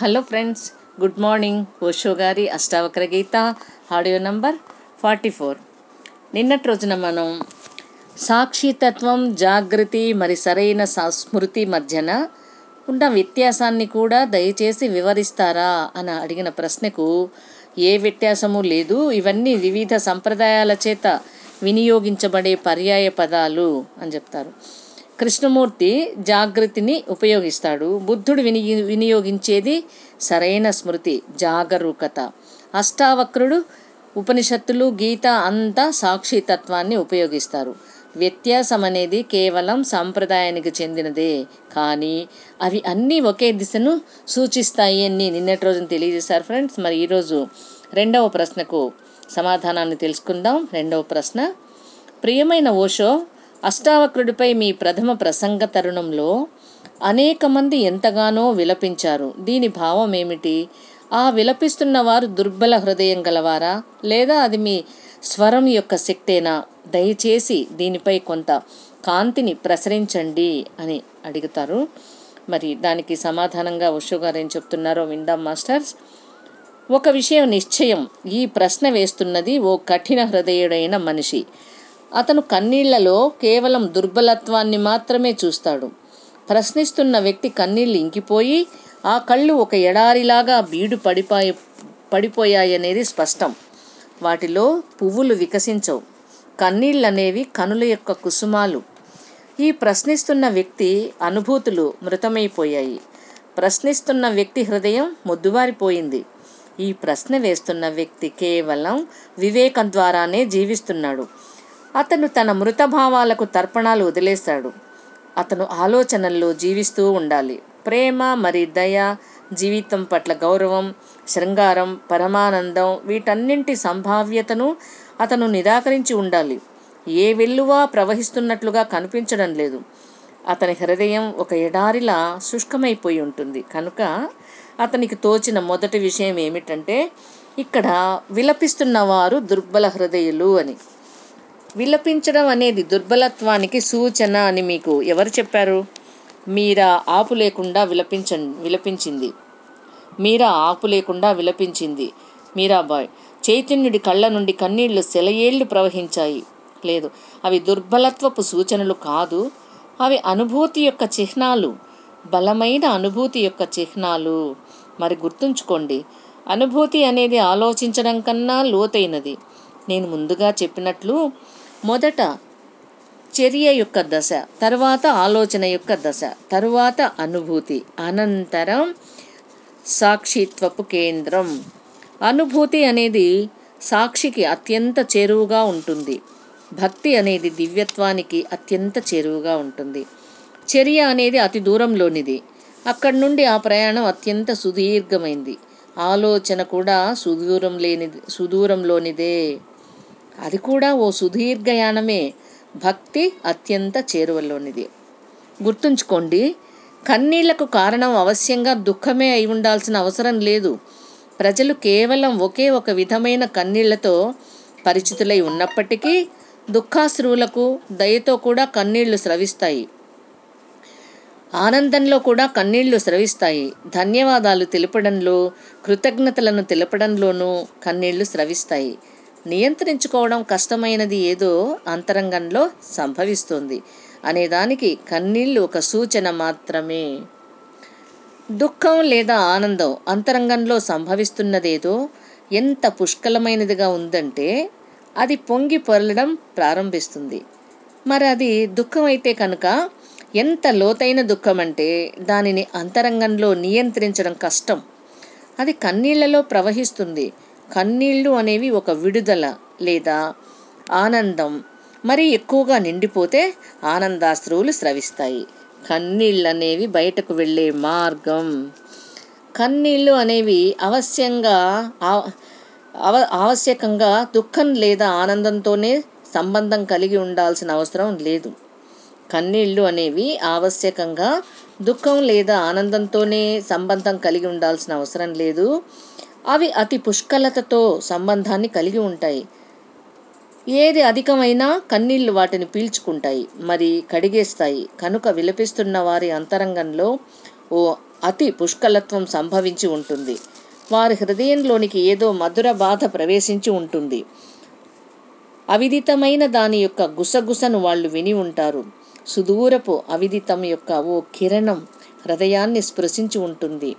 Hello friends good morning. Osho గారి Ashtavakra Gita audio number forty four. నిన్నటి రోజున మనం సాక్షితత్వం జాగృతి మరి సరైన స్మృతి మధ్యన ఉన్న వ్యత్యాసాన్ని కూడా దయచేసి వివరిస్తారా అని అడిగిన ప్రశ్నకు ఏ వ్యత్యాసము లేదు. ఇవన్నీ వివిధ సంప్రదాయాల చేత వినియోగించబడే పర్యాయ పదాలు అని చెప్తారు. కృష్ణమూర్తి జాగృతిని ఉపయోగిస్తాడు. బుద్ధుడు విని వినియోగించేది సరైన స్మృతి జాగరూకత. అష్టావక్రుడు ఉపనిషత్తులు గీత అంతా సాక్షితత్వాన్ని ఉపయోగిస్తారు. వ్యత్యాసం అనేది కేవలం సాంప్రదాయానికి చెందినదే. కానీ అవి అన్నీ ఒకే దిశను సూచిస్తాయి అని నిన్నటి రోజున తెలియజేశారు ఫ్రెండ్స్. మరి ఈరోజు రెండవ ప్రశ్నకు సమాధానాన్ని తెలుసుకుందాం. రెండవ ప్రశ్న ప్రియమైన ఓషో అష్టావక్రుడిపై మీ ప్రథమ ప్రసంగ తరుణంలో అనేక మంది ఎంతగానో విలపించారు. దీని భావం ఏమిటి ఆ విలపిస్తున్న వారు దుర్బల హృదయం గలవారా? లేదా అది మీ స్వరం యొక్క శక్తేనా? దయచేసి దీనిపై కొంత కాంతిని ప్రసరించండి అని అడుగుతారు. మరి దానికి సమాధానంగా ఉషో గారు ఏం చెప్తున్నారో విందాం మాస్టర్స్. ఒక విషయం నిశ్చయం. ఈ ప్రశ్న వేస్తున్నది ఓ కఠిన హృదయుడైన మనిషి. అతను కన్నీళ్ళలో కేవలం దుర్బలత్వాన్ని మాత్రమే చూస్తాడు. ప్రశ్నిస్తున్న వ్యక్తి కన్నీళ్ళు ఇంకిపోయి ఆ కళ్ళు ఒక ఎడారిలాగా బీడు పడిపోయి పడిపోయాయనేది స్పష్టం. వాటిలో పువ్వులు వికసించవు. కన్నీళ్ళనేవి కనుల యొక్క కుసుమాలు. ఈ ప్రశ్నిస్తున్న వ్యక్తి అనుభూతులు మృతమైపోయాయి. ప్రశ్నిస్తున్న వ్యక్తి హృదయం మొద్దుబారిపోయింది ఈ ప్రశ్న వేస్తున్న వ్యక్తి కేవలం వివేకం ద్వారానే జీవిస్తున్నాడు. అతను తన మృతభావాలకు తర్పణాలు వదిలేశాడు. అతను ఆలోచనల్లో జీవిస్తూ ఉండాలి. ప్రేమ మరి దయ జీవితం పట్ల గౌరవం శృంగారం పరమానందం వీటన్నింటి సంభావ్యతను అతను నిరాకరించి ఉండాలి. ఏ వెల్లువా ప్రవహిస్తున్నట్లుగా కనిపించడం లేదు. అతని హృదయం ఒక ఎడారిలా శుష్కమైపోయి ఉంటుంది. కనుక అతనికి తోచిన మొదటి విషయం ఏమిటంటే ఇక్కడ విలపిస్తున్న వారు దుర్బల హృదయులు అని. విలపించడం అనేది దుర్బలత్వానికి సూచన అని మీకు ఎవరు చెప్పారు? మీరా ఆపు లేకుండా విలపించ విలపించింది. మీరా ఆపు లేకుండా విలపించింది. మీరాబాయ్ చైతన్యుడి కళ్ళ నుండి కన్నీళ్ళు సెలయేళ్ళు ప్రవహించాయి. లేదు అవి దుర్బలత్వపు సూచనలు కాదు. అవి అనుభూతి యొక్క చిహ్నాలు. బలమైన అనుభూతి యొక్క చిహ్నాలు. మరి గుర్తుంచుకోండి అనుభూతి అనేది ఆలోచించడం కన్నా లోతైనది. నేను ముందుగా చెప్పినట్లు మొదట చర్య యొక్క దశ తర్వాత ఆలోచన యొక్క దశ తరువాత అనుభూతి. అనంతరం సాక్షిత్వపు కేంద్రం. అనుభూతి అనేది సాక్షికి అత్యంత చేరువుగా ఉంటుంది. భక్తి అనేది దివ్యత్వానికి అత్యంత చేరువుగా ఉంటుంది. చర్య అనేది అతి దూరంలోనిది. అక్కడి నుండి ఆ ప్రయాణం అత్యంత సుదీర్ఘమైంది. ఆలోచన కూడా సుదూరం లేనిది సుదూరంలోనిదే. అది కూడా ఓ సుదీర్ఘయానమే. భక్తి అత్యంత చేరువలోనిది గుర్తుంచుకోండి కన్నీళ్ళకు కారణం అవశ్యంగా దుఃఖమే అయి ఉండాల్సిన అవసరం లేదు. ప్రజలు కేవలం ఒకే ఒక విధమైన కన్నీళ్ళతో పరిచితులై ఉన్నప్పటికీ దుఃఖాశ్రువులకు దయతో కూడా కన్నీళ్ళు స్రవిస్తాయి. ఆనందంలో కూడా కన్నీళ్ళు స్రవిస్తాయి. ధన్యవాదాలు తెలపడంలో కృతజ్ఞతలను తెలపడంలోనూ కన్నీళ్ళు స్రవిస్తాయి. నియంత్రించుకోవడం కష్టమైనది ఏదో అంతరంగంలో సంభవిస్తుంది. అనేదానికి కన్నీళ్ళు ఒక సూచన మాత్రమే. దుఃఖం లేదా ఆనందం అంతరంగంలో సంభవిస్తున్నదేదో ఎంత పుష్కలమైనదిగా ఉందంటే అది పొంగి పొరలడం ప్రారంభిస్తుంది. మరి అది దుఃఖం అయితే కనుక ఎంత లోతైన దుఃఖం అంటే దానిని అంతరంగంలో నియంత్రించడం కష్టం. అది కన్నీళ్ళలో ప్రవహిస్తుంది. కన్నీళ్ళు అనేవి ఒక విడుదల లేదా ఆనందం. మరి ఎక్కువగా నిండిపోతే ఆనందాశ్రువులు స్రవిస్తాయి. కన్నీళ్ళు అనేవి బయటకు వెళ్ళే మార్గం. కన్నీళ్ళు అనేవి అవశ్యంగా అవ ఆవశ్యకంగా దుఃఖం లేదా ఆనందంతోనే సంబంధం కలిగి ఉండాల్సిన అవసరం లేదు. కన్నీళ్ళు అనేవి ఆవశ్యకంగా దుఃఖం లేదా ఆనందంతోనే సంబంధం కలిగి ఉండాల్సిన అవసరం లేదు. అవి అతి పుష్కలతతో సంబంధాన్ని కలిగి ఉంటాయి. ఏది అధికమైనా కన్నీళ్ళు వాటిని పీల్చుకుంటాయి మరి కడిగేస్తాయి. కనుక విలపిస్తున్న వారి అంతరంగంలో ఓ అతి పుష్కలత్వం సంభవించి ఉంటుంది. వారి హృదయంలోనికి ఏదో మధుర బాధ ప్రవేశించి ఉంటుంది. అవిదితమైన దాని యొక్క గుసగుసను వాళ్ళు విని ఉంటారు. సుదూరపు అవిదితం యొక్క ఓ కిరణం హృదయాన్ని స్పృశించి ఉంటుంది.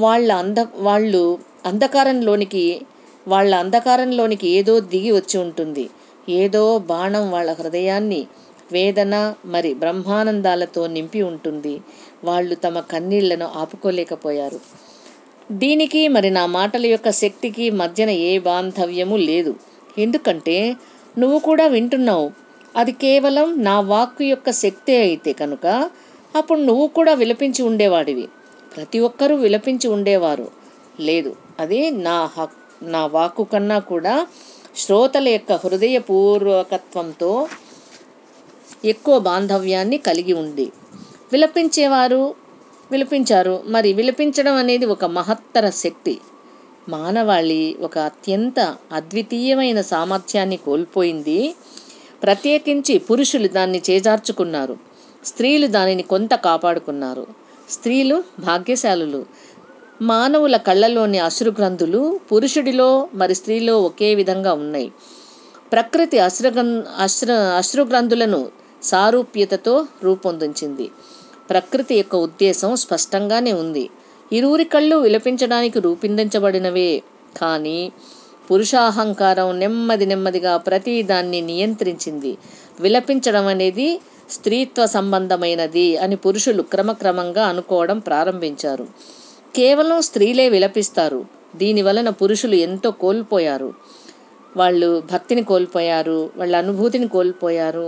వాళ్ళ అంధ వాళ్ళు అంధకారంలోనికి వాళ్ళ అంధకారంలోనికి ఏదో దిగి వచ్చి ఉంటుంది. ఏదో బాణం వాళ్ళ హృదయాన్ని వేదన మరి బ్రహ్మానందాలతో నింపి ఉంటుంది. వాళ్ళు తమ కన్నీళ్ళను ఆపుకోలేకపోయారు. దీనికి మరి నా మాటల యొక్క శక్తికి మధ్యన ఏ బాంధవ్యము లేదు. ఎందుకంటే నువ్వు కూడా వింటున్నావు. అది కేవలం నా వాక్కు యొక్క శక్తే అయితే కనుక అప్పుడు నువ్వు కూడా విలపించి ఉండేవాడివి. ప్రతి ఒక్కరూ విలపించి ఉండేవారు. లేదు అది నా హక్ నా వాక్కు కన్నా కూడా శ్రోతల యొక్క హృదయపూర్వకత్వంతో ఎక్కువ బాంధవ్యాన్ని కలిగి ఉంది. విలపించేవారు విలపించారు. మరి విలపించడం అనేది ఒక మహత్తర శక్తి. మానవాళి ఒక అత్యంత అద్వితీయమైన సామర్థ్యాన్ని కోల్పోయింది. ప్రత్యేకించి పురుషులు దాన్ని చేజార్చుకున్నారు. స్త్రీలు దానిని కొంత కాపాడుకున్నారు. స్త్రీలు భాగ్యశాలులు. మానవుల కళ్ళలోని అశ్రుగ్రంథులు పురుషుడిలో మరి స్త్రీలో ఒకే విధంగా ఉన్నాయి. ప్రకృతి అశ్రుగం అశ్రు అశ్రుగ్రంథులను సారూప్యతతో రూపొందించింది. ప్రకృతి యొక్క ఉద్దేశం స్పష్టంగానే ఉంది. ఇరువురి కళ్ళు విలపించడానికి రూపొందించబడినవే కానీ పురుషాహంకారం నెమ్మది నెమ్మదిగా ప్రతి దాన్ని నియంత్రించింది. విలపించడం అనేది స్త్రీత్వ సంబంధమైనది అని పురుషులు క్రమక్రమంగా అనుకోవడం ప్రారంభించారు. కేవలం స్త్రీలే విలపిస్తారు. దీని వలన పురుషులు ఎంతో కోల్పోయారు. వాళ్ళు భక్తిని కోల్పోయారు. వాళ్ళ అనుభూతిని కోల్పోయారు.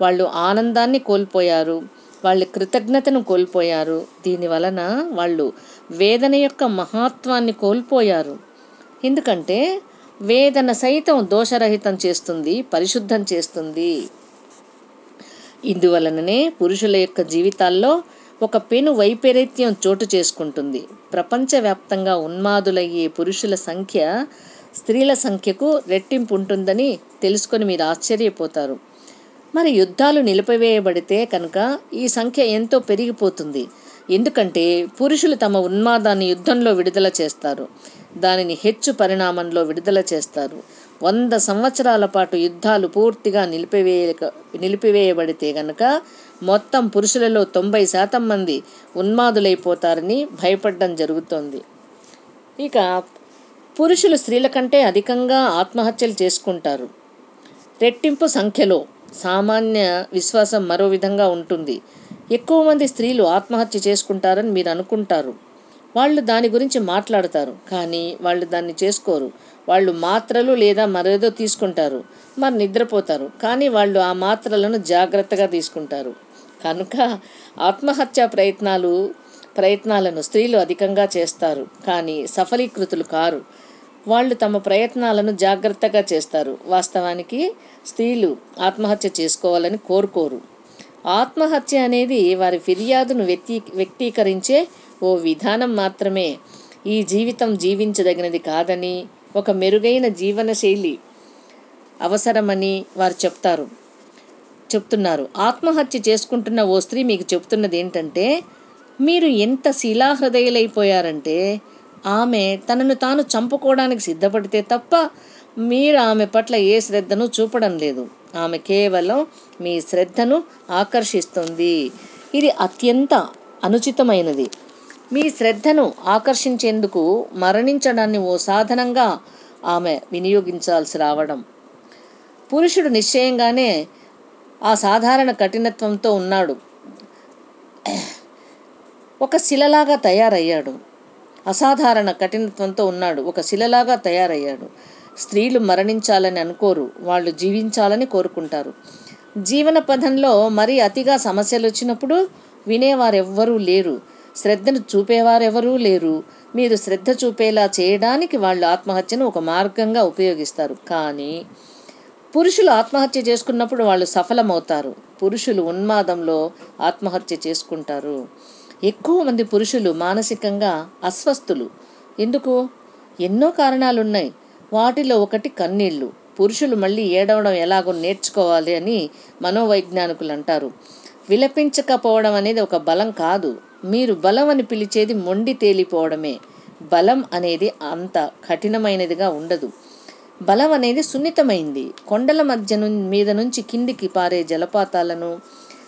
వాళ్ళు ఆనందాన్ని కోల్పోయారు. వాళ్ళ కృతజ్ఞతను కోల్పోయారు. దీని వలన వాళ్ళు వేదన యొక్క మహత్వాన్ని కోల్పోయారు. ఎందుకంటే వేదన సైతం దోషరహితం చేస్తుంది పరిశుద్ధం చేస్తుంది. ఇందువలననే పురుషుల యొక్క జీవితాల్లో ఒక పెను వైపరీత్యం చోటు చేసుకుంటుంది. ప్రపంచవ్యాప్తంగా ఉన్మాదులయ్యే పురుషుల సంఖ్య స్త్రీల సంఖ్యకు రెట్టింపు ఉంటుందని తెలుసుకొని మీరు ఆశ్చర్యపోతారు. మరి యుద్ధాలు నిలిపివేయబడితే కనుక ఈ సంఖ్య ఎంతో పెరిగిపోతుంది. ఎందుకంటే పురుషులు తమ ఉన్మాదాన్ని యుద్ధంలో విడుదల చేస్తారు. దానిని హెచ్చు పరిణామంలో విడుదల చేస్తారు. వంద సంవత్సరాల పాటు యుద్ధాలు పూర్తిగా నిలిపివేయక నిలిపివేయబడితే గనక మొత్తం పురుషులలో తొంభై శాతం మంది ఉన్మాదులైపోతారని భయపడడం జరుగుతోంది. ఇక పురుషులు స్త్రీల కంటే అధికంగా ఆత్మహత్యలు చేసుకుంటారు. రెట్టింపు సంఖ్యలో సామాన్య విశ్వాసం మరో విధంగా ఉంటుంది. ఎక్కువ మంది స్త్రీలు ఆత్మహత్య చేసుకుంటారని మీరు అనుకుంటారు. వాళ్ళు దాని గురించి మాట్లాడతారు కానీ వాళ్ళు దాన్ని చేసుకోరు. వాళ్ళు మాత్రలు లేదా మరేదో తీసుకుంటారు మరి నిద్రపోతారు కానీ వాళ్ళు ఆ మాత్రలను జాగ్రత్తగా తీసుకుంటారు. కనుక ఆత్మహత్య ప్రయత్నాలు ప్రయత్నాలను స్త్రీలు అధికంగా చేస్తారు కానీ సఫలీకృతులు కారు. వాళ్ళు తమ ప్రయత్నాలను జాగ్రత్తగా చేస్తారు. వాస్తవానికి స్త్రీలు ఆత్మహత్య చేసుకోవాలని కోరుకోరు. ఆత్మహత్య అనేది వారి ఫిర్యాదును వ్యక్తీ వ్యక్తీకరించే ఓ విధానం మాత్రమే ఈ జీవితం జీవించదగినది కాదని ఒక మెరుగైన జీవనశైలి అవసరమని వారు చెప్తారు చెప్తున్నారు. ఆత్మహత్య చేసుకుంటున్న ఓ స్త్రీ మీకు చెప్తున్నది ఏంటంటే మీరు ఎంత శిలాహృదయులైపోయారంటే ఆమె తనను తాను చంపుకోవడానికి సిద్ధపడితే తప్ప మీరు ఆమె పట్ల ఏ శ్రద్ధను చూపడం లేదు. ఆమె కేవలం మీ శ్రద్ధను ఆకర్షిస్తుంది. ఇది అత్యంత అనుచితమైనది. మీ శ్రద్ధను ఆకర్షించేందుకు మరణించడాన్ని ఓ సాధనంగా ఆమె వినియోగించాల్సి రావడం. పురుషుడు నిశ్చయంగానే ఆ సాధారణ కఠినత్వంతో ఉన్నాడు. ఒక శిలలాగా తయారయ్యాడు. అసాధారణ కఠినత్వంతో ఉన్నాడు. ఒక శిలలాగా తయారయ్యాడు. స్త్రీలు మరణించాలని అనుకోరు. వాళ్ళు జీవించాలని కోరుకుంటారు. జీవన పథంలో మరీ అతిగా సమస్యలు వచ్చినప్పుడు వినేవారెవ్వరూ లేరు. శ్రద్ధను చూపేవారెవరూ లేరు. మీరు శ్రద్ధ చూపేలా చేయడానికి వాళ్ళు ఆత్మహత్యను ఒక మార్గంగా ఉపయోగిస్తారు. కానీ పురుషులు ఆత్మహత్య చేసుకున్నప్పుడు వాళ్ళు సఫలమవుతారు. పురుషులు ఉన్మాదంలో ఆత్మహత్య చేసుకుంటారు. ఎక్కువ మంది పురుషులు మానసికంగా అస్వస్థులు. ఎందుకు? ఎన్నో కారణాలు ఉన్నాయి వాటిలో ఒకటి కన్నీళ్ళు. పురుషులు మళ్ళీ ఏడవడం ఎలాగో నేర్చుకోవాలి అని మనోవైజ్ఞానికులు అంటారు. విలపించకపోవడం అనేది ఒక బలం కాదు. మీరు బలం అని పిలిచేది మొండి తేలిపోవడమే. బలం అనేది అంత కఠినమైనదిగా ఉండదు. బలం అనేది సున్నితమైంది. కొండల మధ్య మీద నుంచి కిందికి పారే జలపాతాలను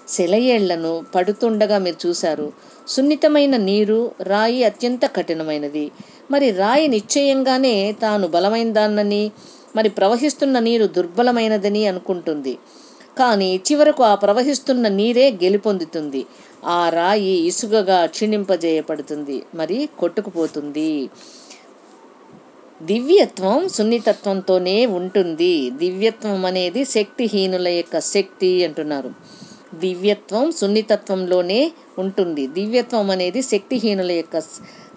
సెలయేళ్ళను పడుతుండగా మీరు చూశారు. సున్నితమైన నీరు రాయి అత్యంత కఠినమైనది. మరి రాయి నిశ్చయంగానే తాను బలమైనదాన్నని మరి ప్రవహిస్తున్న నీరు దుర్బలమైనదని అనుకుంటుంది. కానీ చివరకు ఆ ప్రవహిస్తున్న నీరే గెలుపొందుతుంది. ఆ రాయి ఇసుకగా క్షీణింపజేయబడుతుంది. మరి కొట్టుకుపోతుంది. దివ్యత్వం సున్నితత్వంతోనే ఉంటుంది. దివ్యత్వం అనేది శక్తిహీనుల యొక్క శక్తి అంటున్నారు. దివ్యత్వం సున్నితత్వంలోనే ఉంటుంది. దివ్యత్వం అనేది శక్తిహీనుల యొక్క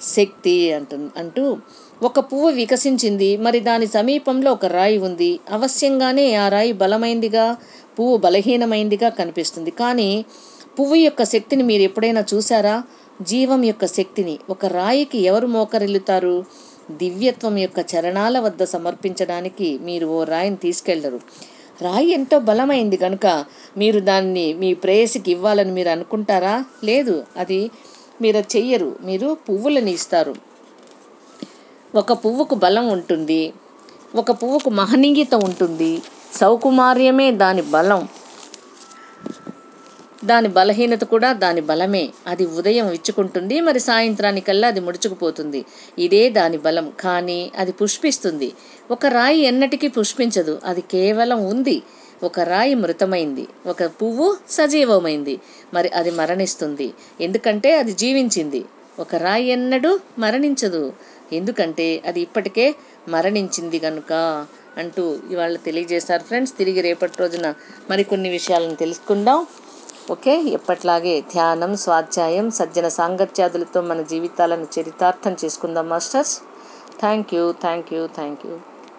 శక్తి అంటు అంటూ ఒక పువ్వు వికసించింది మరి దాని సమీపంలో ఒక రాయి ఉంది. అవశ్యంగానే ఆ రాయి బలమైందిగా పువ్వు బలహీనమైందిగా కనిపిస్తుంది. కానీ పువ్వు యొక్క శక్తిని మీరు ఎప్పుడైనా చూసారా జీవం యొక్క శక్తిని. ఒక రాయికి ఎవరు మోకరిల్లుతారు? దివ్యత్వం యొక్క చరణాల వద్ద సమర్పించడానికి మీరు ఓ రాయిని తీసుకెళ్ళరు. రాయి ఎంతో బలమైంది కనుక మీరు దాన్ని మీ ప్రేయసికి ఇవ్వాలని మీరు అనుకుంటారా? లేదు అది మీరు చెయ్యరు. మీరు పువ్వులను ఇస్తారు. ఒక పువ్వుకు బలం ఉంటుంది. ఒక పువ్వుకు మహనీయత ఉంటుంది. సౌకుమార్యమే దాని బలం. దాని బలహీనత కూడా దాని బలమే. అది ఉదయం ఇచ్చుకుంటుంది మరి సాయంత్రానికల్లా అది ముడుచుకుపోతుంది. ఇదే దాని బలం. కానీ అది పుష్పిస్తుంది. ఒక రాయి ఎన్నటికీ పుష్పించదు. అది కేవలం ఉంది. ఒక రాయి మృతమైంది. ఒక పువ్వు సజీవమైంది. మరి అది మరణిస్తుంది. ఎందుకంటే అది జీవించింది. ఒక రాయి ఎన్నడూ మరణించదు. ఎందుకంటే అది ఇప్పటికే మరణించింది కనుక అంటూ ఇవాళ తెలియజేశారు. ఫ్రెండ్స్ తిరిగి రేపటి రోజున మరికొన్ని విషయాలను తెలుసుకుందాం. ఓకే? ఎప్పట్లాగే ధ్యానం స్వాధ్యాయం సజ్జన సాంగత్యాదులతో మన జీవితాలను చరితార్థం చేసుకుందాం masters. Thank you thank you thank you.